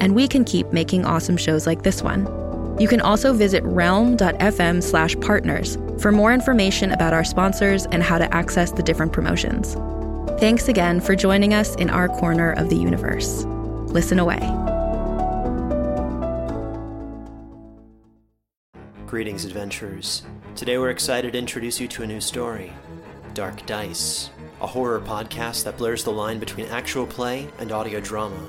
and we can keep making awesome shows like this one. You can also visit realm.fm slash partners for more information about our sponsors and how to access the different promotions. Thanks again for joining us in our corner of the universe. Listen away. Greetings, adventurers. Today we're excited to introduce you to a new story Dark Dice, a horror podcast that blurs the line between actual play and audio drama,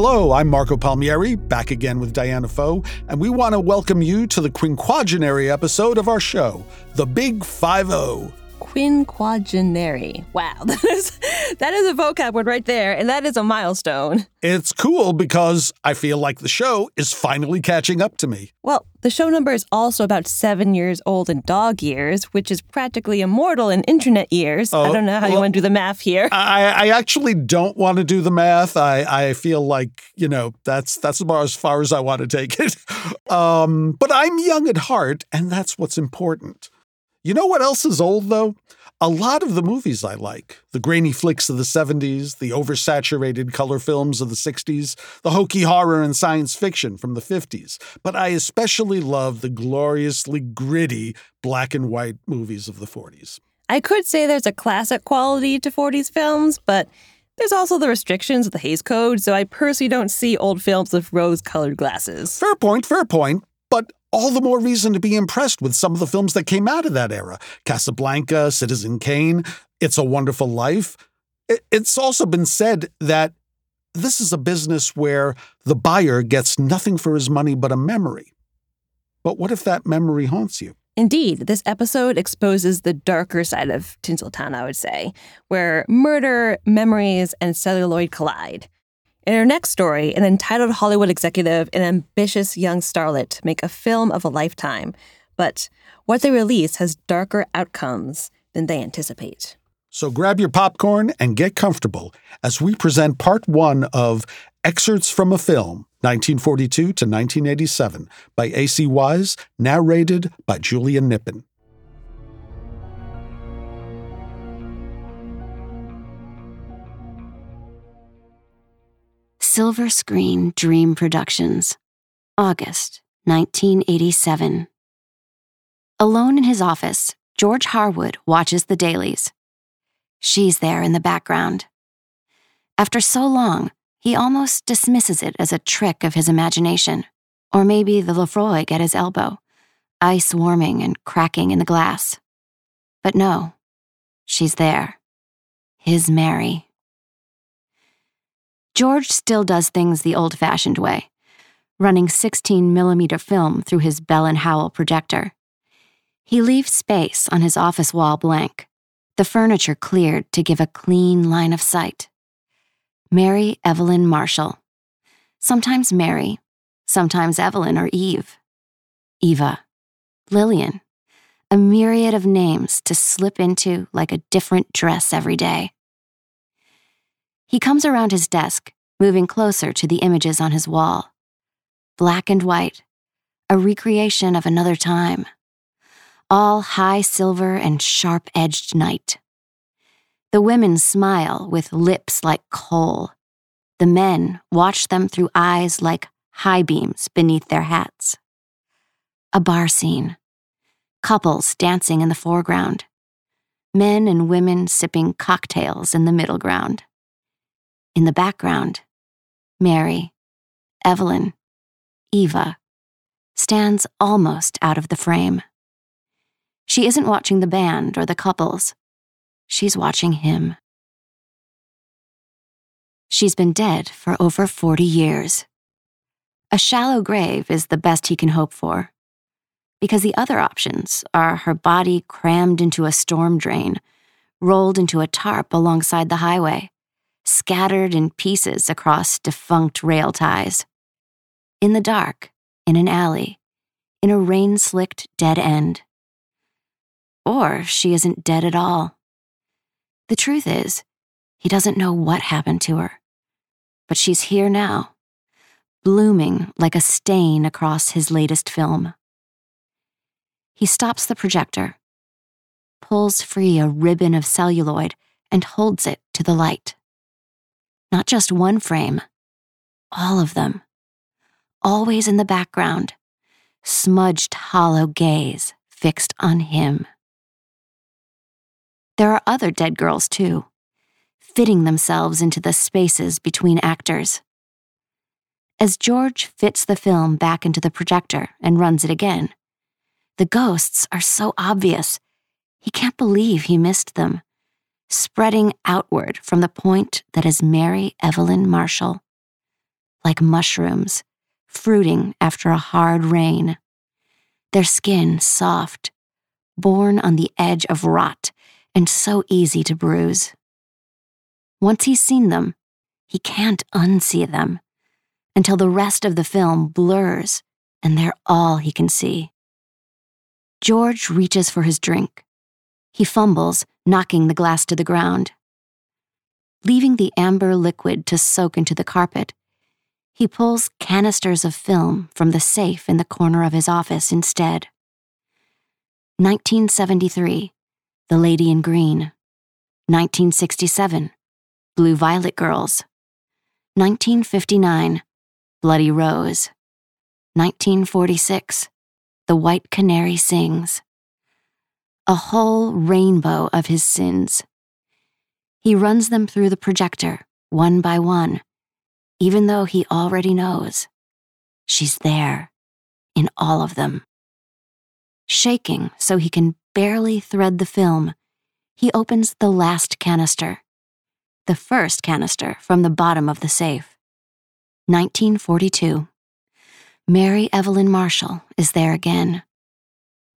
Hello, I'm Marco Palmieri, back again with Diana Pho, and we want to welcome you to the quinquagenary episode of our show, The Big Five O quinquagenary. Wow, that is that is a vocab word right there, and that is a milestone. It's cool because I feel like the show is finally catching up to me. Well, the show number is also about seven years old in dog years, which is practically immortal in internet years. Oh, I don't know how well, you want to do the math here. I, I actually don't want to do the math. I, I feel like, you know, that's that's about as far as I want to take it. Um, but I'm young at heart, and that's what's important. You know what else is old, though? A lot of the movies I like the grainy flicks of the 70s, the oversaturated color films of the 60s, the hokey horror and science fiction from the 50s. But I especially love the gloriously gritty black and white movies of the 40s. I could say there's a classic quality to 40s films, but there's also the restrictions of the Hays Code, so I personally don't see old films with rose colored glasses. Fair point, fair point. But all the more reason to be impressed with some of the films that came out of that era Casablanca, Citizen Kane, It's a Wonderful Life. It's also been said that this is a business where the buyer gets nothing for his money but a memory. But what if that memory haunts you? Indeed, this episode exposes the darker side of Tinseltown, I would say, where murder, memories, and celluloid collide. In her next story, an entitled Hollywood executive and ambitious young starlet make a film of a lifetime, but what they release has darker outcomes than they anticipate. So grab your popcorn and get comfortable as we present part one of Excerpts from a Film, 1942 to 1987, by A.C. Wise, narrated by Julia Nippon. Silver Screen Dream Productions, August 1987. Alone in his office, George Harwood watches the dailies. She's there in the background. After so long, he almost dismisses it as a trick of his imagination, or maybe the Laphroaig at his elbow, ice warming and cracking in the glass. But no, she's there. His Mary. George still does things the old fashioned way, running 16 millimeter film through his Bell and Howell projector. He leaves space on his office wall blank, the furniture cleared to give a clean line of sight. Mary Evelyn Marshall. Sometimes Mary, sometimes Evelyn or Eve. Eva. Lillian. A myriad of names to slip into like a different dress every day. He comes around his desk, moving closer to the images on his wall. Black and white, a recreation of another time. All high silver and sharp edged night. The women smile with lips like coal. The men watch them through eyes like high beams beneath their hats. A bar scene. Couples dancing in the foreground. Men and women sipping cocktails in the middle ground. In the background, Mary, Evelyn, Eva, stands almost out of the frame. She isn't watching the band or the couples. She's watching him. She's been dead for over 40 years. A shallow grave is the best he can hope for. Because the other options are her body crammed into a storm drain, rolled into a tarp alongside the highway, scattered in pieces across defunct rail ties. In the dark, in an alley, in a rain slicked dead end. Or she isn't dead at all. The truth is, he doesn't know what happened to her. But she's here now, blooming like a stain across his latest film. He stops the projector, pulls free a ribbon of celluloid, and holds it to the light. Not just one frame, all of them. Always in the background, smudged hollow gaze fixed on him. There are other dead girls, too, fitting themselves into the spaces between actors. As George fits the film back into the projector and runs it again, the ghosts are so obvious, he can't believe he missed them, spreading outward from the point that is Mary Evelyn Marshall. Like mushrooms, fruiting after a hard rain. Their skin soft, born on the edge of rot and so easy to bruise. Once he's seen them, he can't unsee them until the rest of the film blurs and they're all he can see. George reaches for his drink. He fumbles, knocking the glass to the ground. Leaving the amber liquid to soak into the carpet, he pulls canisters of film from the safe in the corner of his office instead. 1973, the Lady in Green. 1967, Blue Violet Girls. 1959, Bloody Rose. 1946, The White Canary Sings. A whole rainbow of his sins. He runs them through the projector, one by one, even though he already knows. She's there, in all of them. Shaking so he can barely thread the film, he opens the last canister. The first canister from the bottom of the safe. 1942. Mary Evelyn Marshall is there again.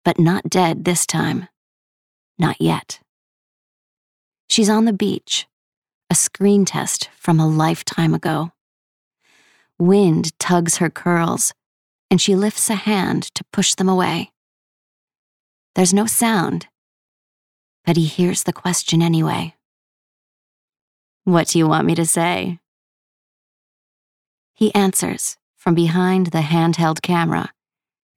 But not dead this time. Not yet. She's on the beach, a screen test from a lifetime ago. Wind tugs her curls, and she lifts a hand to push them away. There's no sound, but he hears the question anyway. What do you want me to say? He answers from behind the handheld camera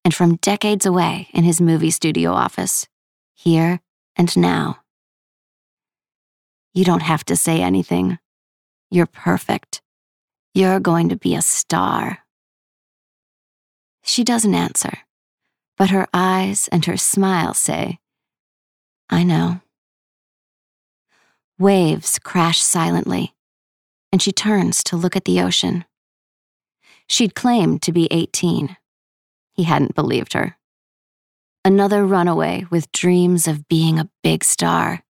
and from decades away in his movie studio office, here and now. You don't have to say anything. You're perfect. You're going to be a star. She doesn't answer but her eyes and her smile say, I know. Waves crash silently, and she turns to look at the ocean. She'd claimed to be 18. He hadn't believed her. Another runaway with dreams of being a big star.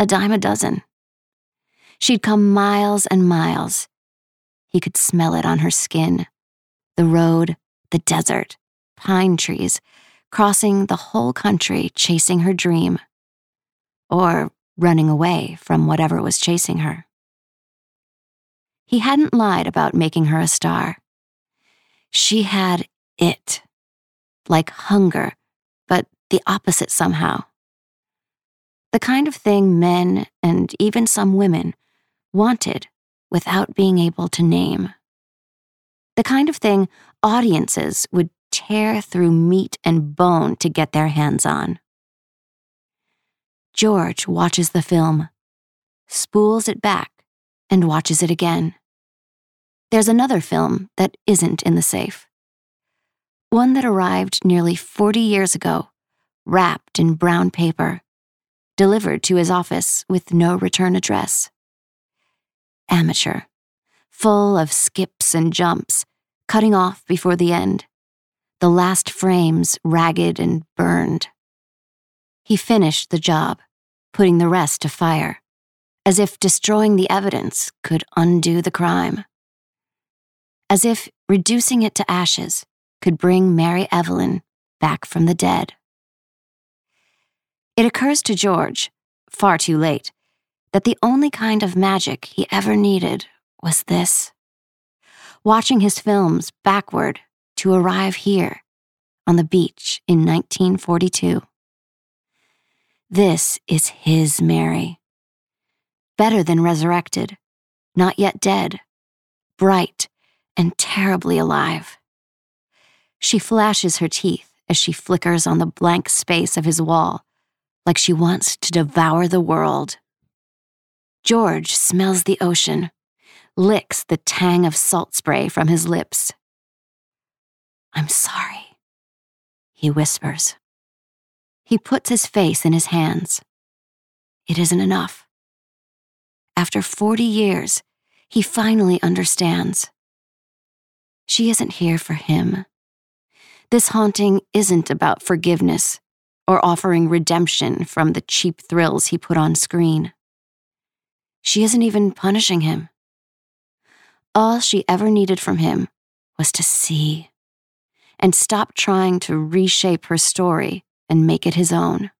A dime a dozen. She'd come miles and miles. He could smell it on her skin. The road, the desert, pine trees, crossing the whole country chasing her dream. Or running away from whatever was chasing her. He hadn't lied about making her a star. She had it, like hunger, the opposite somehow. The kind of thing men, and even some women, wanted without being able to name. The kind of thing audiences would tear through meat and bone to get their hands on. George watches the film, spools it back, and watches it again. There's another film that isn't in the safe. One that arrived nearly 40 years ago, wrapped in brown paper, delivered to his office with no return address. Amateur, full of skips and jumps, cutting off before the end, the last frames ragged and burned. He finished the job, putting the rest to fire, as if destroying the evidence could undo the crime. As if reducing it to ashes could bring Mary Evelyn back from the dead. It occurs to George, far too late, that the only kind of magic he ever needed was this watching his films backward to arrive here on the beach in 1942. This is his Mary. Better than resurrected, not yet dead, bright and terribly alive. She flashes her teeth as she flickers on the blank space of his wall, like she wants to devour the world. George smells the ocean, licks the tang of salt spray from his lips. I'm sorry, he whispers. He puts his face in his hands. It isn't enough. After 40 years, he finally understands. She isn't here for him. This haunting isn't about forgiveness or offering redemption from the cheap thrills he put on screen. She isn't even punishing him. All she ever needed from him was to see and stop trying to reshape her story and make it his own.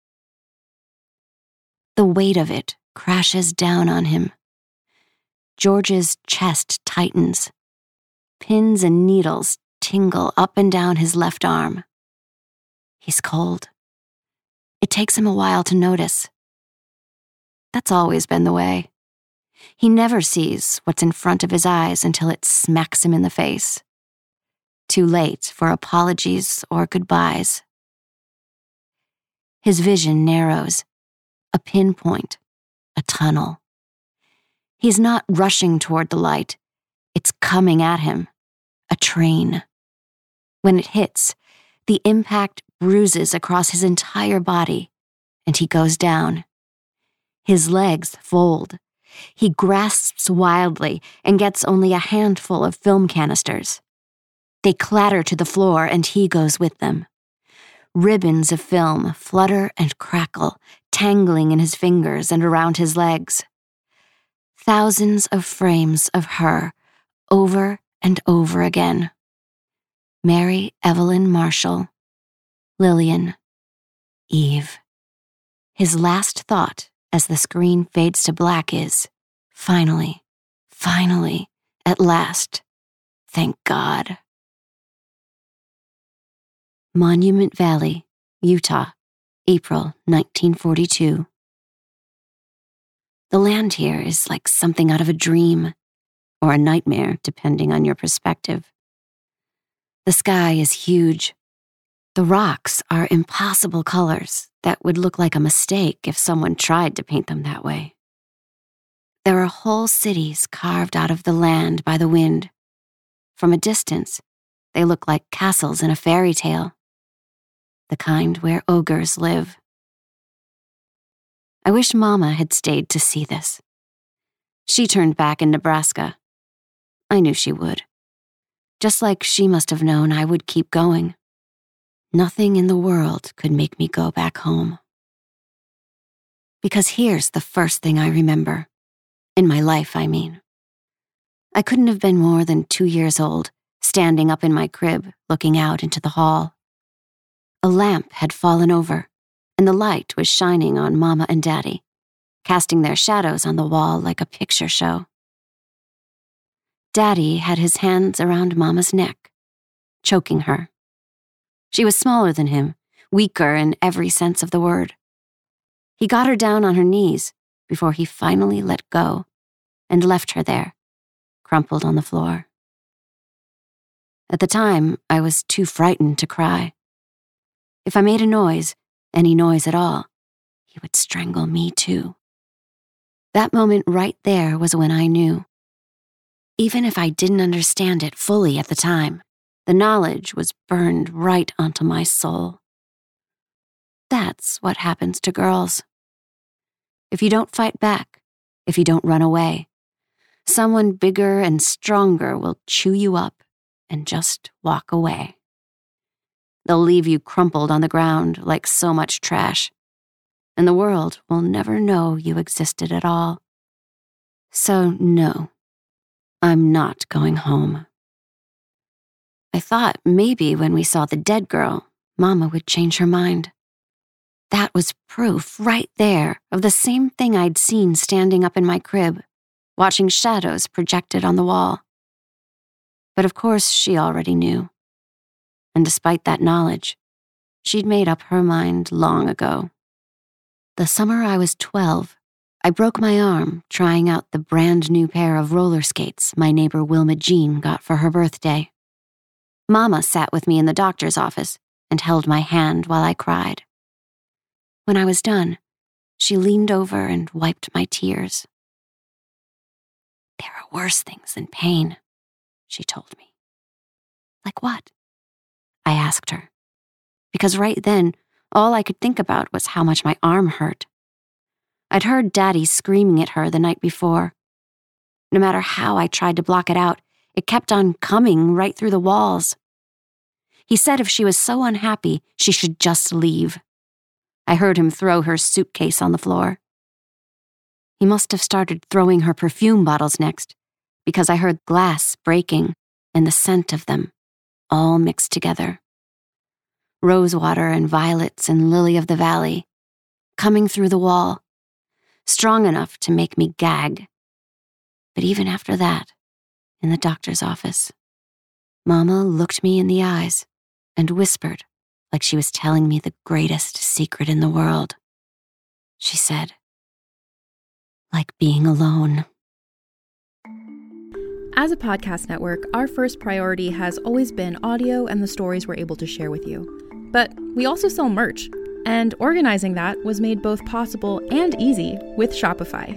The weight of it crashes down on him. George's chest tightens. Pins and needles tingle up and down his left arm. He's cold. It takes him a while to notice. That's always been the way. He never sees what's in front of his eyes until it smacks him in the face. Too late for apologies or goodbyes. His vision narrows, a pinpoint, a tunnel. He's not rushing toward the light, it's coming at him, a train. When it hits, the impact bruises across his entire body, and he goes down. His legs fold. He grasps wildly and gets only a handful of film canisters. They clatter to the floor, and he goes with them. Ribbons of film flutter and crackle, tangling in his fingers and around his legs. Thousands of frames of her, over and over again. Mary Evelyn Marshall, Lillian, Eve. His last thought as the screen fades to black is finally, finally, at last, thank God. Monument Valley, Utah, April 1942. The land here is like something out of a dream, or a nightmare, depending on your perspective. The sky is huge. The rocks are impossible colors that would look like a mistake if someone tried to paint them that way. There are whole cities carved out of the land by the wind. From a distance, they look like castles in a fairy tale the kind where ogres live. I wish Mama had stayed to see this. She turned back in Nebraska. I knew she would. Just like she must have known I would keep going. Nothing in the world could make me go back home. Because here's the first thing I remember. In my life, I mean. I couldn't have been more than two years old, standing up in my crib, looking out into the hall. A lamp had fallen over, and the light was shining on Mama and Daddy, casting their shadows on the wall like a picture show. Daddy had his hands around Mama's neck, choking her. She was smaller than him, weaker in every sense of the word. He got her down on her knees before he finally let go and left her there, crumpled on the floor. At the time, I was too frightened to cry. If I made a noise, any noise at all, he would strangle me too. That moment right there was when I knew. Even if I didn't understand it fully at the time, the knowledge was burned right onto my soul. That's what happens to girls. If you don't fight back, if you don't run away, someone bigger and stronger will chew you up and just walk away. They'll leave you crumpled on the ground like so much trash, and the world will never know you existed at all. So, no, I'm not going home. I thought maybe when we saw the dead girl, Mama would change her mind. That was proof right there of the same thing I'd seen standing up in my crib, watching shadows projected on the wall. But of course, she already knew. And despite that knowledge, she'd made up her mind long ago. The summer I was 12, I broke my arm trying out the brand new pair of roller skates my neighbor Wilma Jean got for her birthday. Mama sat with me in the doctor's office and held my hand while I cried. When I was done, she leaned over and wiped my tears. There are worse things than pain, she told me. Like what? I asked her. Because right then, all I could think about was how much my arm hurt. I'd heard Daddy screaming at her the night before. No matter how I tried to block it out, it kept on coming right through the walls. He said if she was so unhappy, she should just leave. I heard him throw her suitcase on the floor. He must have started throwing her perfume bottles next, because I heard glass breaking and the scent of them, all mixed together. Rosewater and violets and lily of the valley, coming through the wall, strong enough to make me gag. But even after that, in the doctor's office, Mama looked me in the eyes and whispered like she was telling me the greatest secret in the world. She said, like being alone. As a podcast network, our first priority has always been audio and the stories we're able to share with you. But we also sell merch, and organizing that was made both possible and easy with Shopify.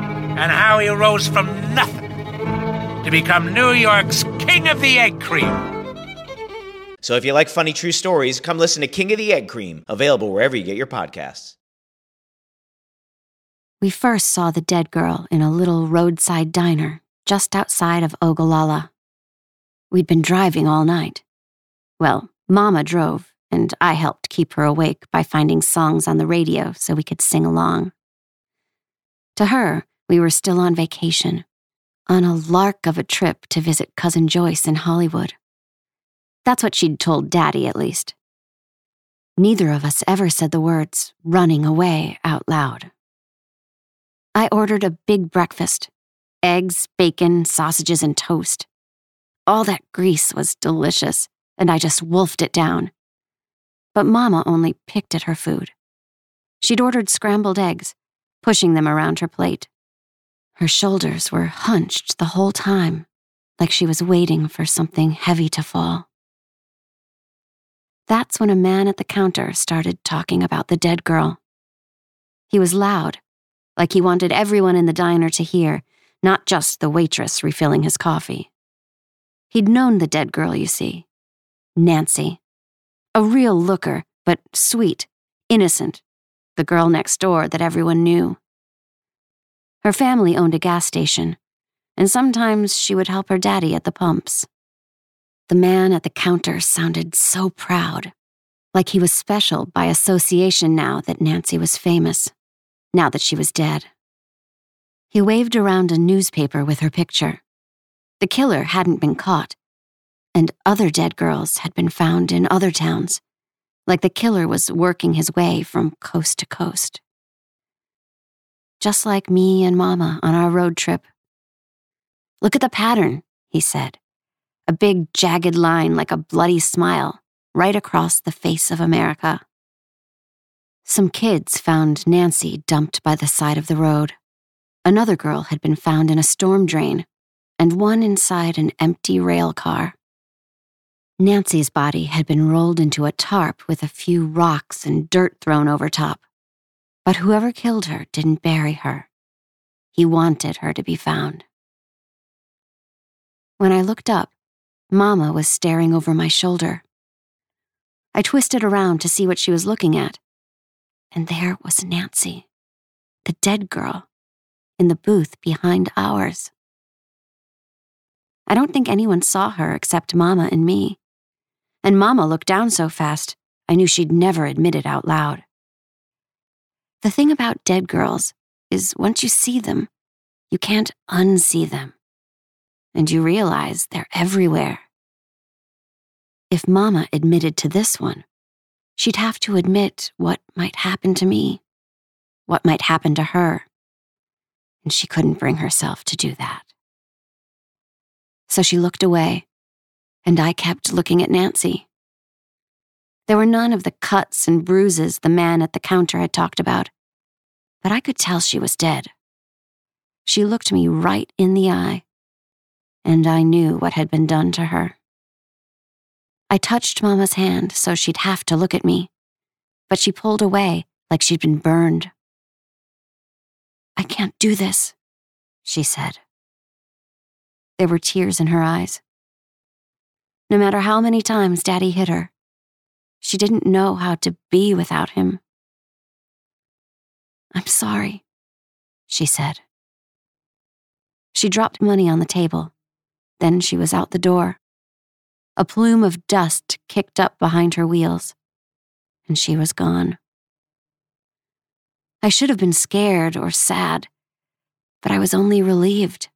and how he rose from nothing to become New York's King of the Egg Cream. So if you like funny true stories, come listen to King of the Egg Cream, available wherever you get your podcasts. We first saw the dead girl in a little roadside diner just outside of Ogallala. We'd been driving all night. Well, Mama drove, and I helped keep her awake by finding songs on the radio so we could sing along. To her, we were still on vacation, on a lark of a trip to visit Cousin Joyce in Hollywood. That's what she'd told Daddy, at least. Neither of us ever said the words running away out loud. I ordered a big breakfast eggs, bacon, sausages, and toast. All that grease was delicious, and I just wolfed it down. But Mama only picked at her food. She'd ordered scrambled eggs, pushing them around her plate. Her shoulders were hunched the whole time, like she was waiting for something heavy to fall. That's when a man at the counter started talking about the dead girl. He was loud, like he wanted everyone in the diner to hear, not just the waitress refilling his coffee. He'd known the dead girl, you see. Nancy. A real looker, but sweet, innocent. The girl next door that everyone knew. Her family owned a gas station, and sometimes she would help her daddy at the pumps. The man at the counter sounded so proud, like he was special by association now that Nancy was famous, now that she was dead. He waved around a newspaper with her picture. The killer hadn't been caught, and other dead girls had been found in other towns, like the killer was working his way from coast to coast. Just like me and Mama on our road trip. Look at the pattern, he said. A big, jagged line like a bloody smile right across the face of America. Some kids found Nancy dumped by the side of the road. Another girl had been found in a storm drain, and one inside an empty rail car. Nancy's body had been rolled into a tarp with a few rocks and dirt thrown over top. But whoever killed her didn't bury her. He wanted her to be found. When I looked up, Mama was staring over my shoulder. I twisted around to see what she was looking at, and there was Nancy, the dead girl in the booth behind ours. I don't think anyone saw her except Mama and me. And Mama looked down so fast, I knew she'd never admit it out loud. The thing about dead girls is once you see them, you can't unsee them. And you realize they're everywhere. If Mama admitted to this one, she'd have to admit what might happen to me, what might happen to her and she couldn't bring herself to do that. So she looked away, and I kept looking at Nancy. There were none of the cuts and bruises the man at the counter had talked about, but I could tell she was dead. She looked me right in the eye, and I knew what had been done to her. I touched Mama's hand so she'd have to look at me, but she pulled away like she'd been burned. I can't do this, she said. There were tears in her eyes. No matter how many times Daddy hit her, she didn't know how to be without him. I'm sorry, she said. She dropped money on the table. Then she was out the door. A plume of dust kicked up behind her wheels, and she was gone. I should have been scared or sad, but I was only relieved.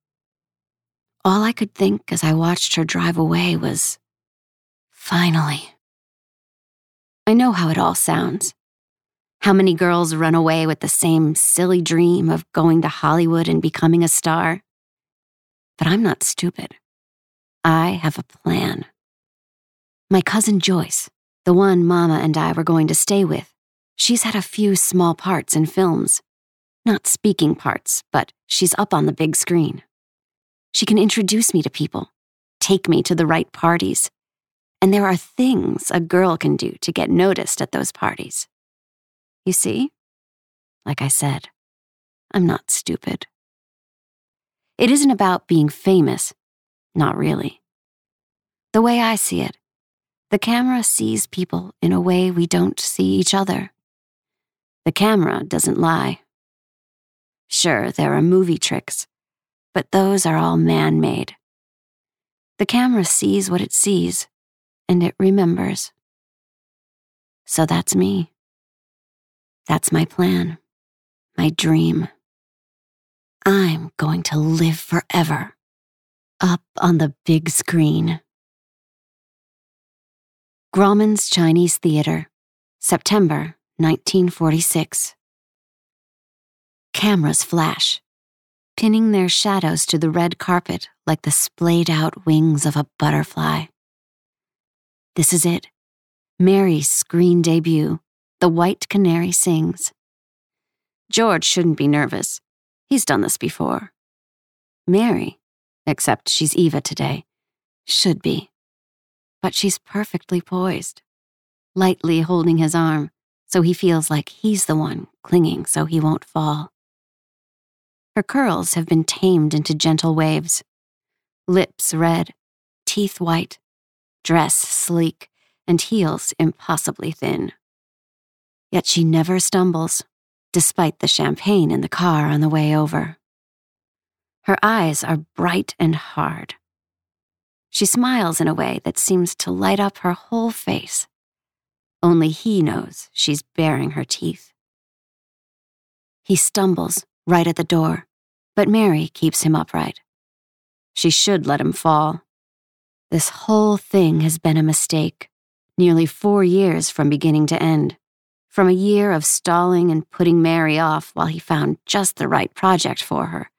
All I could think as I watched her drive away was, finally. I know how it all sounds. How many girls run away with the same silly dream of going to Hollywood and becoming a star? But I'm not stupid. I have a plan. My cousin Joyce, the one Mama and I were going to stay with, She's had a few small parts in films. Not speaking parts, but she's up on the big screen. She can introduce me to people, take me to the right parties. And there are things a girl can do to get noticed at those parties. You see? Like I said, I'm not stupid. It isn't about being famous. Not really. The way I see it, The camera sees people in a way we don't see each other. The camera doesn't lie. Sure, there are movie tricks, but those are all man made. The camera sees what it sees, and it remembers. So that's me. That's my plan, my dream. I'm going to live forever up on the big screen. Grauman's Chinese Theater, September 1946. Cameras flash, pinning their shadows to the red carpet like the splayed out wings of a butterfly. This is it. Mary's screen debut, The White Canary Sings. George shouldn't be nervous. He's done this before. Mary, except she's Eva today, should be but she's perfectly poised, lightly holding his arm so he feels like he's the one clinging so he won't fall. Her curls have been tamed into gentle waves, lips red, teeth white, dress sleek, and heels impossibly thin. Yet she never stumbles, despite the champagne in the car on the way over. Her eyes are bright and hard, she smiles in a way that seems to light up her whole face. Only he knows she's baring her teeth. He stumbles right at the door, but Mary keeps him upright. She should let him fall. This whole thing has been a mistake, nearly four years from beginning to end. From a year of stalling and putting Mary off while he found just the right project for her,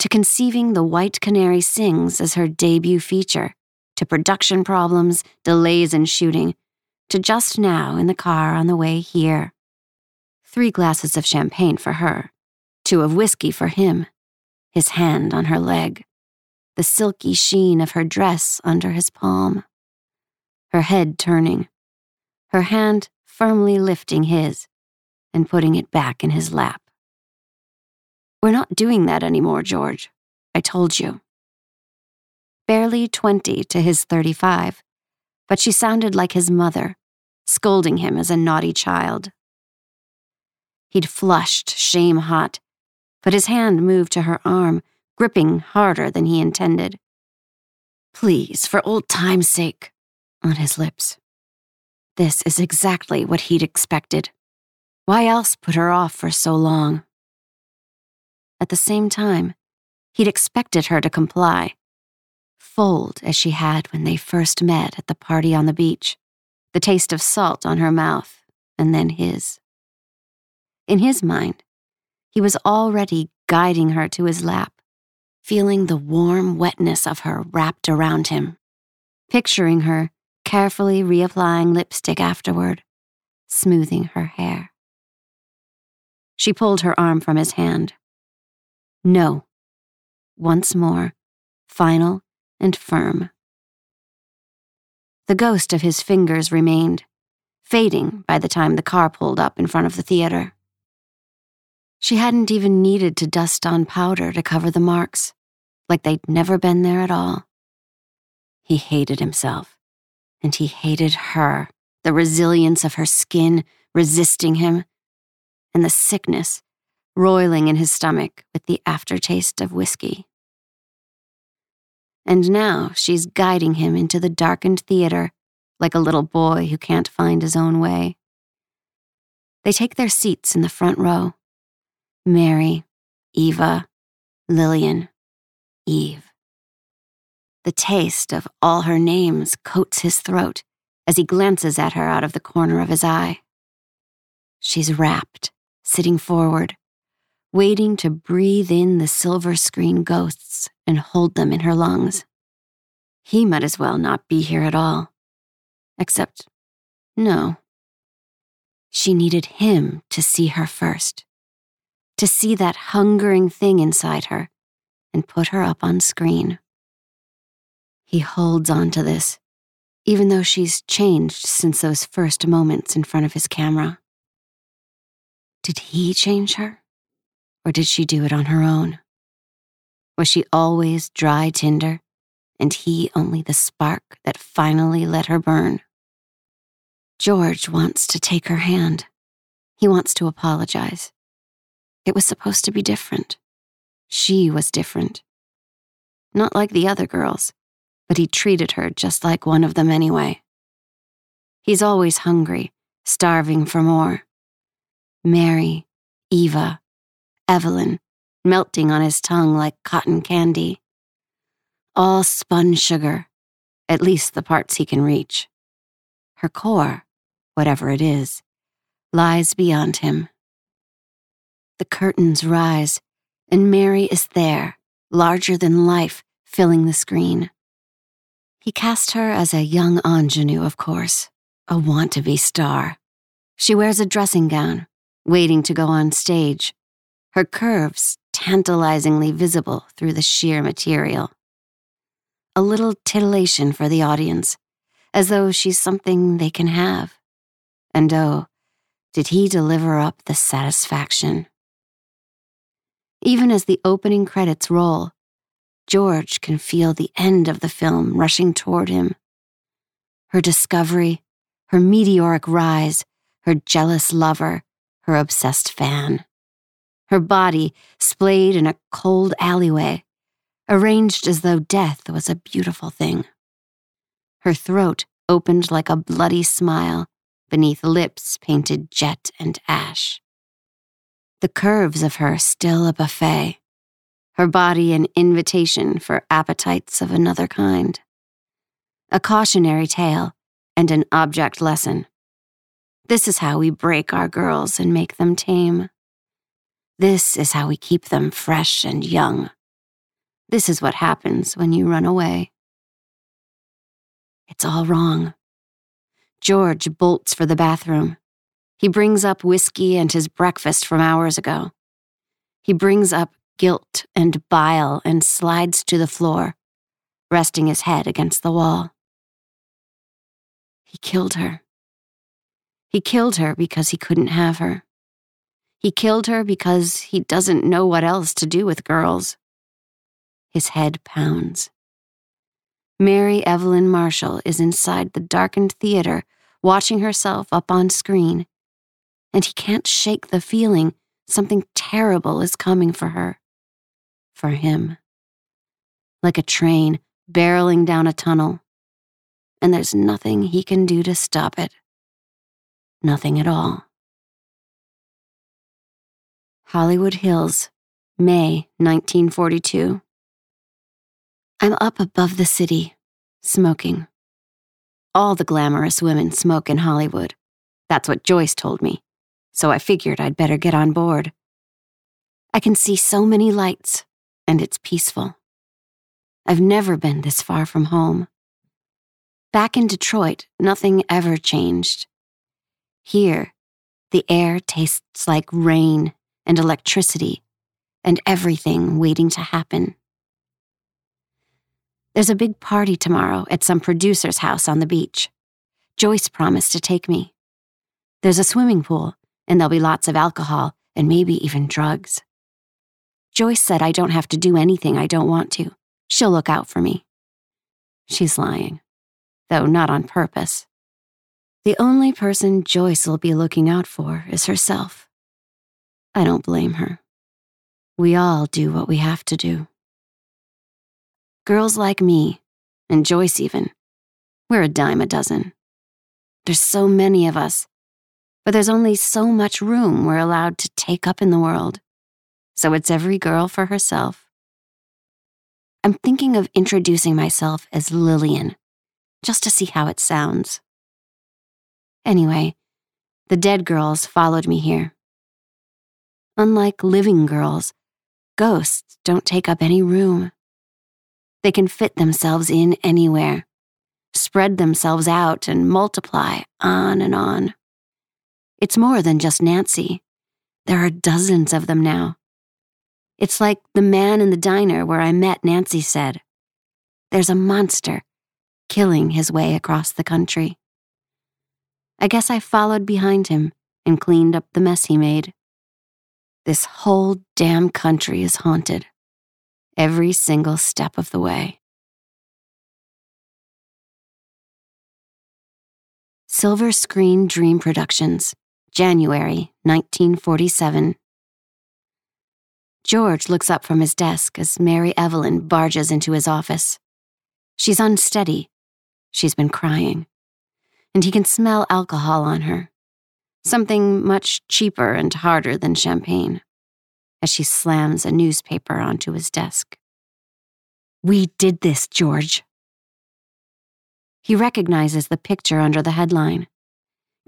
to conceiving The White Canary Sings as her debut feature, to production problems, delays in shooting, to just now in the car on the way here. Three glasses of champagne for her, two of whiskey for him, his hand on her leg, the silky sheen of her dress under his palm, her head turning, her hand firmly lifting his and putting it back in his lap. We're not doing that anymore, George. I told you barely 20 to his 35, but she sounded like his mother, scolding him as a naughty child. He'd flushed, shame hot, but his hand moved to her arm, gripping harder than he intended. Please, for old time's sake, on his lips. This is exactly what he'd expected. Why else put her off for so long? At the same time, he'd expected her to comply fold as she had when they first met at the party on the beach, the taste of salt on her mouth, and then his. In his mind, he was already guiding her to his lap, feeling the warm wetness of her wrapped around him, picturing her carefully reapplying lipstick afterward, smoothing her hair. She pulled her arm from his hand. No. Once more, final and firm. The ghost of his fingers remained, fading by the time the car pulled up in front of the theater. She hadn't even needed to dust on powder to cover the marks, like they'd never been there at all. He hated himself, and he hated her, the resilience of her skin resisting him, and the sickness roiling in his stomach with the aftertaste of whiskey and now she's guiding him into the darkened theater like a little boy who can't find his own way. They take their seats in the front row Mary, Eva, Lillian, Eve. The taste of all her names coats his throat as he glances at her out of the corner of his eye. She's rapt, sitting forward, waiting to breathe in the silver screen ghosts and hold them in her lungs. He might as well not be here at all. Except, no. She needed him to see her first, to see that hungering thing inside her and put her up on screen. He holds on to this, even though she's changed since those first moments in front of his camera. Did he change her? or did she do it on her own? Was she always dry tinder, and he only the spark that finally let her burn? George wants to take her hand. He wants to apologize. It was supposed to be different. She was different. Not like the other girls, but he treated her just like one of them anyway. He's always hungry, starving for more. Mary, Eva, Evelyn, melting on his tongue like cotton candy. All spun sugar, at least the parts he can reach. Her core, whatever it is, lies beyond him. The curtains rise, and Mary is there, larger than life, filling the screen. He cast her as a young ingenue, of course, a want to be star. She wears a dressing gown, waiting to go on stage, her curves tantalizingly visible through the sheer material. A little titillation for the audience, as though she's something they can have. And oh, did he deliver up the satisfaction? Even as the opening credits roll, George can feel the end of the film rushing toward him. Her discovery, her meteoric rise, her jealous lover, her obsessed fan. Her body splayed in a cold alleyway, arranged as though death was a beautiful thing. Her throat opened like a bloody smile beneath lips painted jet and ash. The curves of her still a buffet, her body an invitation for appetites of another kind. A cautionary tale and an object lesson. This is how we break our girls and make them tame. This is how we keep them fresh and young. This is what happens when you run away. It's all wrong. George bolts for the bathroom. He brings up whiskey and his breakfast from hours ago. He brings up guilt and bile and slides to the floor, resting his head against the wall. He killed her. He killed her because he couldn't have her. He killed her because he doesn't know what else to do with girls. His head pounds. Mary Evelyn Marshall is inside the darkened theater, watching herself up on screen, and he can't shake the feeling something terrible is coming for her. For him. Like a train barreling down a tunnel, and there's nothing he can do to stop it. Nothing at all. Hollywood Hills, May 1942. I'm up above the city, smoking. All the glamorous women smoke in Hollywood. That's what Joyce told me, so I figured I'd better get on board. I can see so many lights, and it's peaceful. I've never been this far from home. Back in Detroit, nothing ever changed. Here, the air tastes like rain and electricity and everything waiting to happen. There's a big party tomorrow at some producer's house on the beach. Joyce promised to take me. There's a swimming pool, and there'll be lots of alcohol and maybe even drugs. Joyce said I don't have to do anything I don't want to. She'll look out for me. She's lying, though not on purpose. The only person Joyce will be looking out for is herself. I don't blame her. We all do what we have to do. Girls like me, and Joyce even, we're a dime a dozen. There's so many of us, but there's only so much room we're allowed to take up in the world. So it's every girl for herself. I'm thinking of introducing myself as Lillian, just to see how it sounds. Anyway, the dead girls followed me here. Unlike living girls, ghosts don't take up any room. They can fit themselves in anywhere, spread themselves out, and multiply on and on. It's more than just Nancy. There are dozens of them now. It's like the man in the diner where I met Nancy said. There's a monster killing his way across the country. I guess I followed behind him and cleaned up the mess he made. This whole damn country is haunted every single step of the way. Silver Screen Dream Productions, January 1947. George looks up from his desk as Mary Evelyn barges into his office. She's unsteady. She's been crying. And he can smell alcohol on her. Something much cheaper and harder than champagne. As she slams a newspaper onto his desk. We did this, George. He recognizes the picture under the headline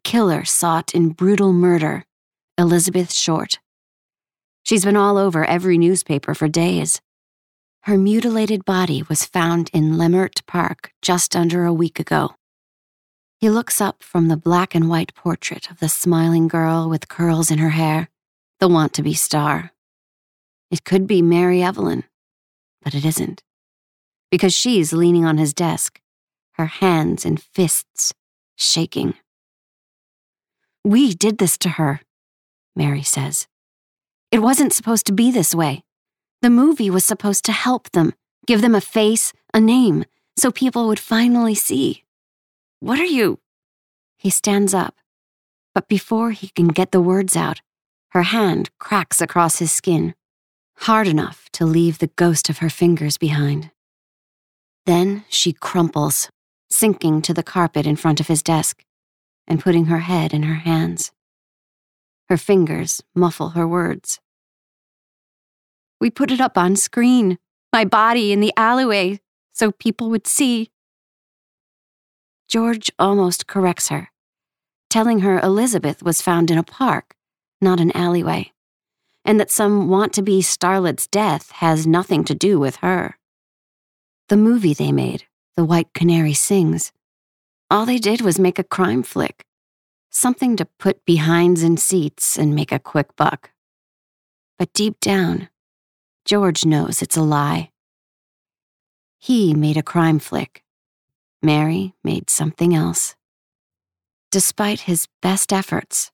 Killer Sought in Brutal Murder, Elizabeth Short. She's been all over every newspaper for days. Her mutilated body was found in Leimert Park just under a week ago. He looks up from the black and white portrait of the smiling girl with curls in her hair, the want to be star. It could be Mary Evelyn, but it isn't. Because she's leaning on his desk, her hands and fists shaking. We did this to her, Mary says. It wasn't supposed to be this way. The movie was supposed to help them, give them a face, a name, so people would finally see. What are you? He stands up, but before he can get the words out, her hand cracks across his skin, hard enough to leave the ghost of her fingers behind. Then she crumples, sinking to the carpet in front of his desk and putting her head in her hands. Her fingers muffle her words. We put it up on screen, my body in the alleyway, so people would see. George almost corrects her, telling her Elizabeth was found in a park, not an alleyway, and that some want to be starlet's death has nothing to do with her. The movie they made, The White Canary Sings, all they did was make a crime flick something to put behinds in seats and make a quick buck. But deep down, George knows it's a lie. He made a crime flick. Mary made something else. Despite his best efforts,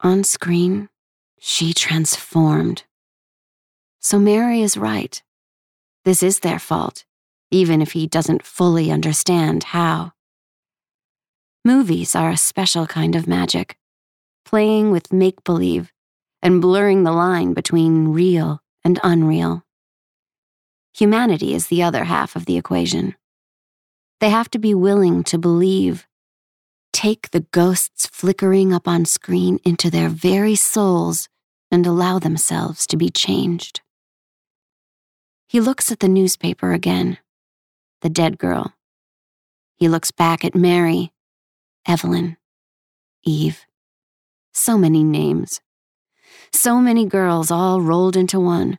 on screen, she transformed. So Mary is right. This is their fault, even if he doesn't fully understand how. Movies are a special kind of magic, playing with make believe and blurring the line between real and unreal. Humanity is the other half of the equation. They have to be willing to believe, take the ghosts flickering up on screen into their very souls, and allow themselves to be changed. He looks at the newspaper again, the dead girl. He looks back at Mary Evelyn, Eve. So many names. So many girls all rolled into one.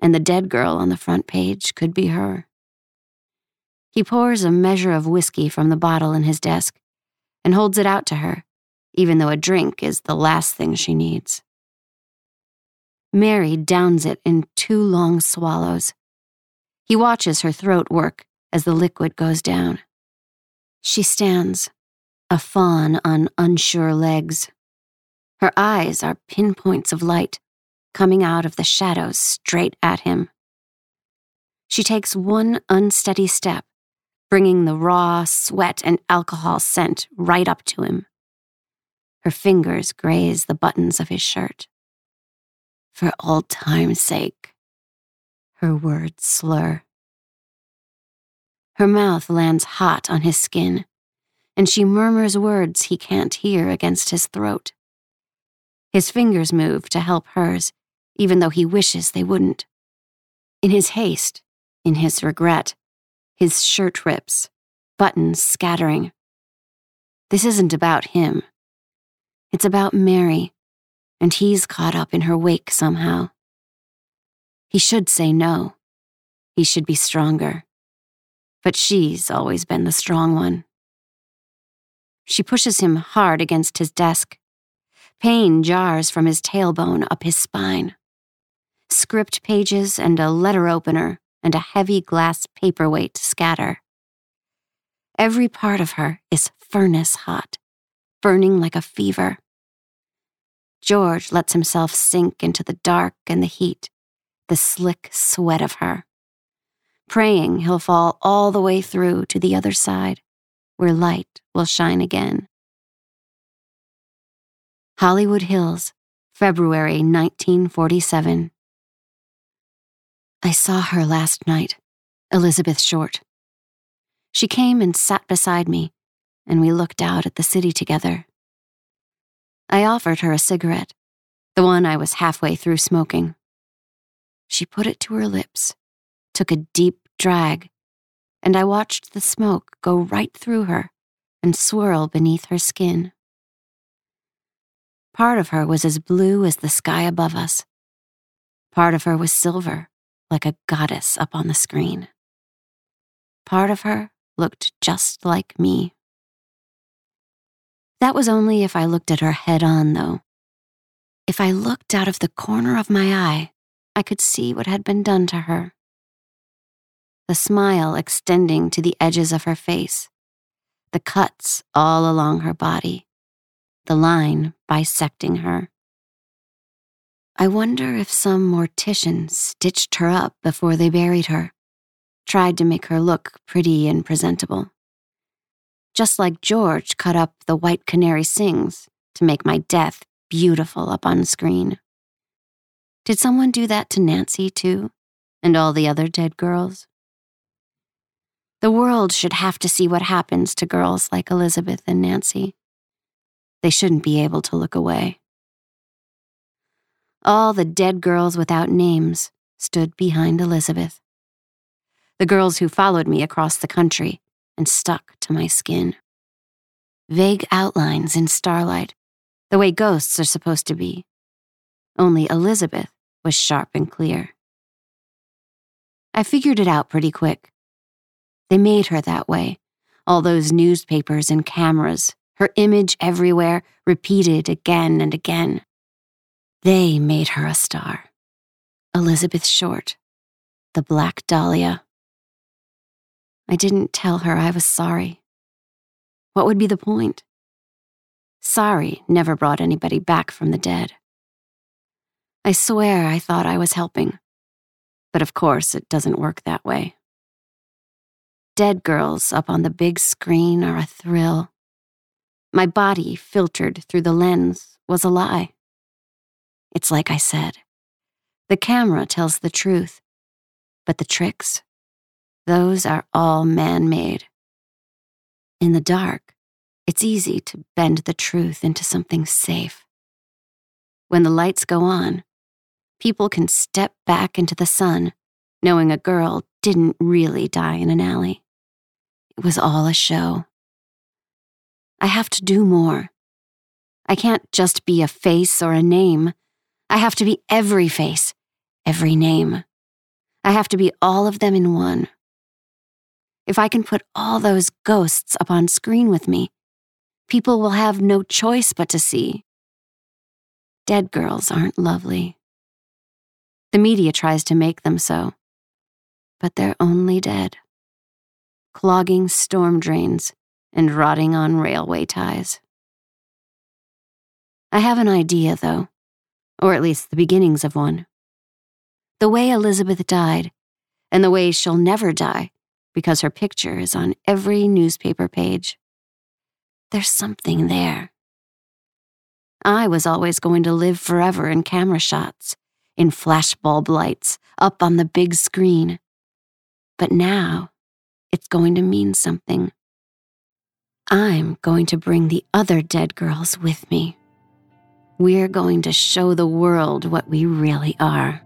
And the dead girl on the front page could be her. He pours a measure of whiskey from the bottle in his desk and holds it out to her, even though a drink is the last thing she needs. Mary downs it in two long swallows. He watches her throat work as the liquid goes down. She stands, a fawn on unsure legs. Her eyes are pinpoints of light coming out of the shadows straight at him. She takes one unsteady step, bringing the raw sweat and alcohol scent right up to him. Her fingers graze the buttons of his shirt. For old time's sake, her words slur. Her mouth lands hot on his skin and she murmurs words he can't hear against his throat. His fingers move to help hers, even though he wishes they wouldn't. In his haste, in his regret, his shirt rips, buttons scattering. This isn't about him. It's about Mary, and he's caught up in her wake somehow. He should say no. He should be stronger. But she's always been the strong one. She pushes him hard against his desk. Pain jars from his tailbone up his spine. Script pages and a letter opener and a heavy glass paperweight scatter. Every part of her is furnace hot, burning like a fever. George lets himself sink into the dark and the heat, the slick sweat of her, praying he'll fall all the way through to the other side where light will shine again. Hollywood Hills, February 1947. I saw her last night, Elizabeth Short. She came and sat beside me, and we looked out at the city together. I offered her a cigarette, the one I was halfway through smoking. She put it to her lips, took a deep drag, and I watched the smoke go right through her and swirl beneath her skin. Part of her was as blue as the sky above us. Part of her was silver, like a goddess up on the screen. Part of her looked just like me. That was only if I looked at her head on, though. If I looked out of the corner of my eye, I could see what had been done to her. The smile extending to the edges of her face, the cuts all along her body, the line bisecting her. I wonder if some mortician stitched her up before they buried her, tried to make her look pretty and presentable. Just like George cut up the White Canary Sings to make my death beautiful up on screen. Did someone do that to Nancy, too, and all the other dead girls? The world should have to see what happens to girls like Elizabeth and Nancy. They shouldn't be able to look away. All the dead girls without names stood behind Elizabeth. The girls who followed me across the country and stuck to my skin. Vague outlines in starlight, the way ghosts are supposed to be. Only Elizabeth was sharp and clear. I figured it out pretty quick. They made her that way. All those newspapers and cameras, her image everywhere, repeated again and again. They made her a star. Elizabeth Short, the Black Dahlia. I didn't tell her I was sorry. What would be the point? Sorry never brought anybody back from the dead. I swear I thought I was helping. But of course, it doesn't work that way. Dead girls up on the big screen are a thrill. My body, filtered through the lens, was a lie. It's like I said. The camera tells the truth, but the tricks, those are all man made. In the dark, it's easy to bend the truth into something safe. When the lights go on, people can step back into the sun, knowing a girl didn't really die in an alley. It was all a show. I have to do more. I can't just be a face or a name. I have to be every face, every name. I have to be all of them in one. If I can put all those ghosts up on screen with me, people will have no choice but to see. Dead girls aren't lovely. The media tries to make them so, but they're only dead. Clogging storm drains and rotting on railway ties. I have an idea, though or at least the beginnings of one. The way Elizabeth died, and the way she'll never die because her picture is on every newspaper page. There's something there. I was always going to live forever in camera shots, in flashbulb lights, up on the big screen. But now, it's going to mean something. I'm going to bring the other dead girls with me. We're going to show the world what we really are.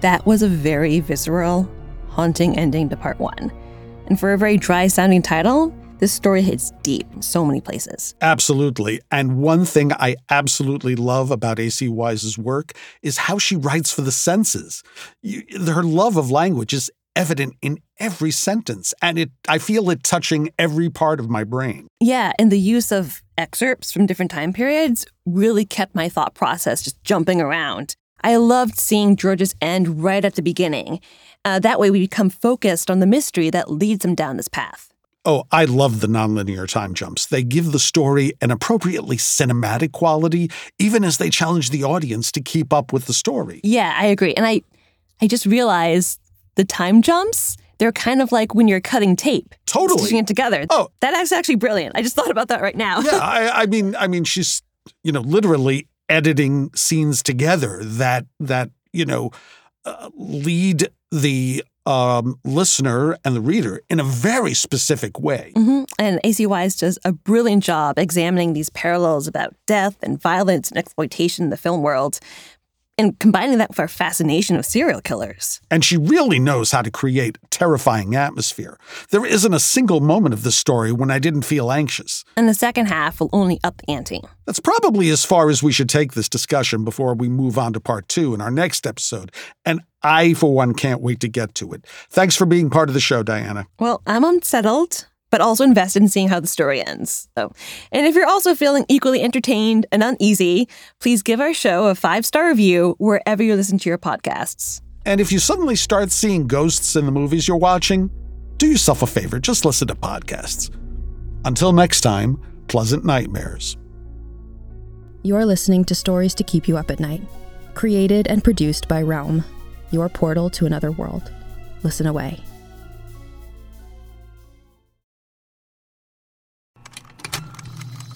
That was a very visceral, haunting ending to part one. And for a very dry sounding title, this story hits deep in so many places. Absolutely. And one thing I absolutely love about A.C. Wise's work is how she writes for the senses. Her love of language is evident in every sentence, and it I feel it touching every part of my brain. Yeah, and the use of excerpts from different time periods really kept my thought process just jumping around. I loved seeing George's end right at the beginning. Uh, that way, we become focused on the mystery that leads him down this path. Oh, I love the nonlinear time jumps. They give the story an appropriately cinematic quality, even as they challenge the audience to keep up with the story. Yeah, I agree. And I I just realized the time jumps, they're kind of like when you're cutting tape. Totally. Stitching it together. Oh. That is actually brilliant. I just thought about that right now. yeah, I, I mean, I mean, she's you know literally editing scenes together that that you know uh, lead the um, listener and the reader in a very specific way. hmm And AC Wise does a brilliant job examining these parallels about death and violence and exploitation in the film world and combining that with our fascination of serial killers. And she really knows how to create terrifying atmosphere. There isn't a single moment of this story when I didn't feel anxious. And the second half will only up the ante. That's probably as far as we should take this discussion before we move on to part two in our next episode. And I, for one, can't wait to get to it. Thanks for being part of the show, Diana. Well, I'm unsettled, but also invested in seeing how the story ends. So, and if you're also feeling equally entertained and uneasy, please give our show a five star review wherever you listen to your podcasts. And if you suddenly start seeing ghosts in the movies you're watching, do yourself a favor, just listen to podcasts. Until next time, pleasant nightmares. You're listening to Stories to Keep You Up at Night, created and produced by Realm, your portal to another world. Listen away.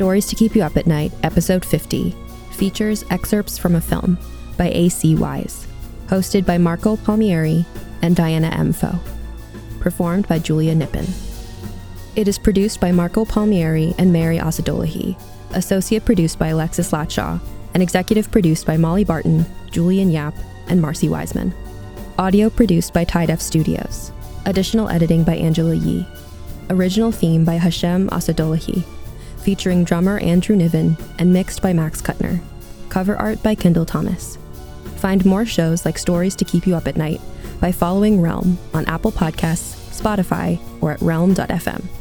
Stories to Keep You Up at Night, Episode 50, features excerpts from a film by A.C. Wise, hosted by Marco Palmieri and Diana Pho, performed by Julia Nippon. It is produced by Marco Palmieri and Mary Osadolahi, associate produced by Alexis Latshaw, and executive produced by Molly Barton, Julian Yap, and Marcy Wiseman. Audio produced by Tide F Studios. Additional editing by Angela Yee. Original theme by Hashem Asadolahi, featuring drummer Andrew Niven and mixed by Max Kuttner. Cover art by Kendall Thomas. Find more shows like Stories to Keep You Up at Night by following Realm on Apple Podcasts, Spotify, or at realm.fm.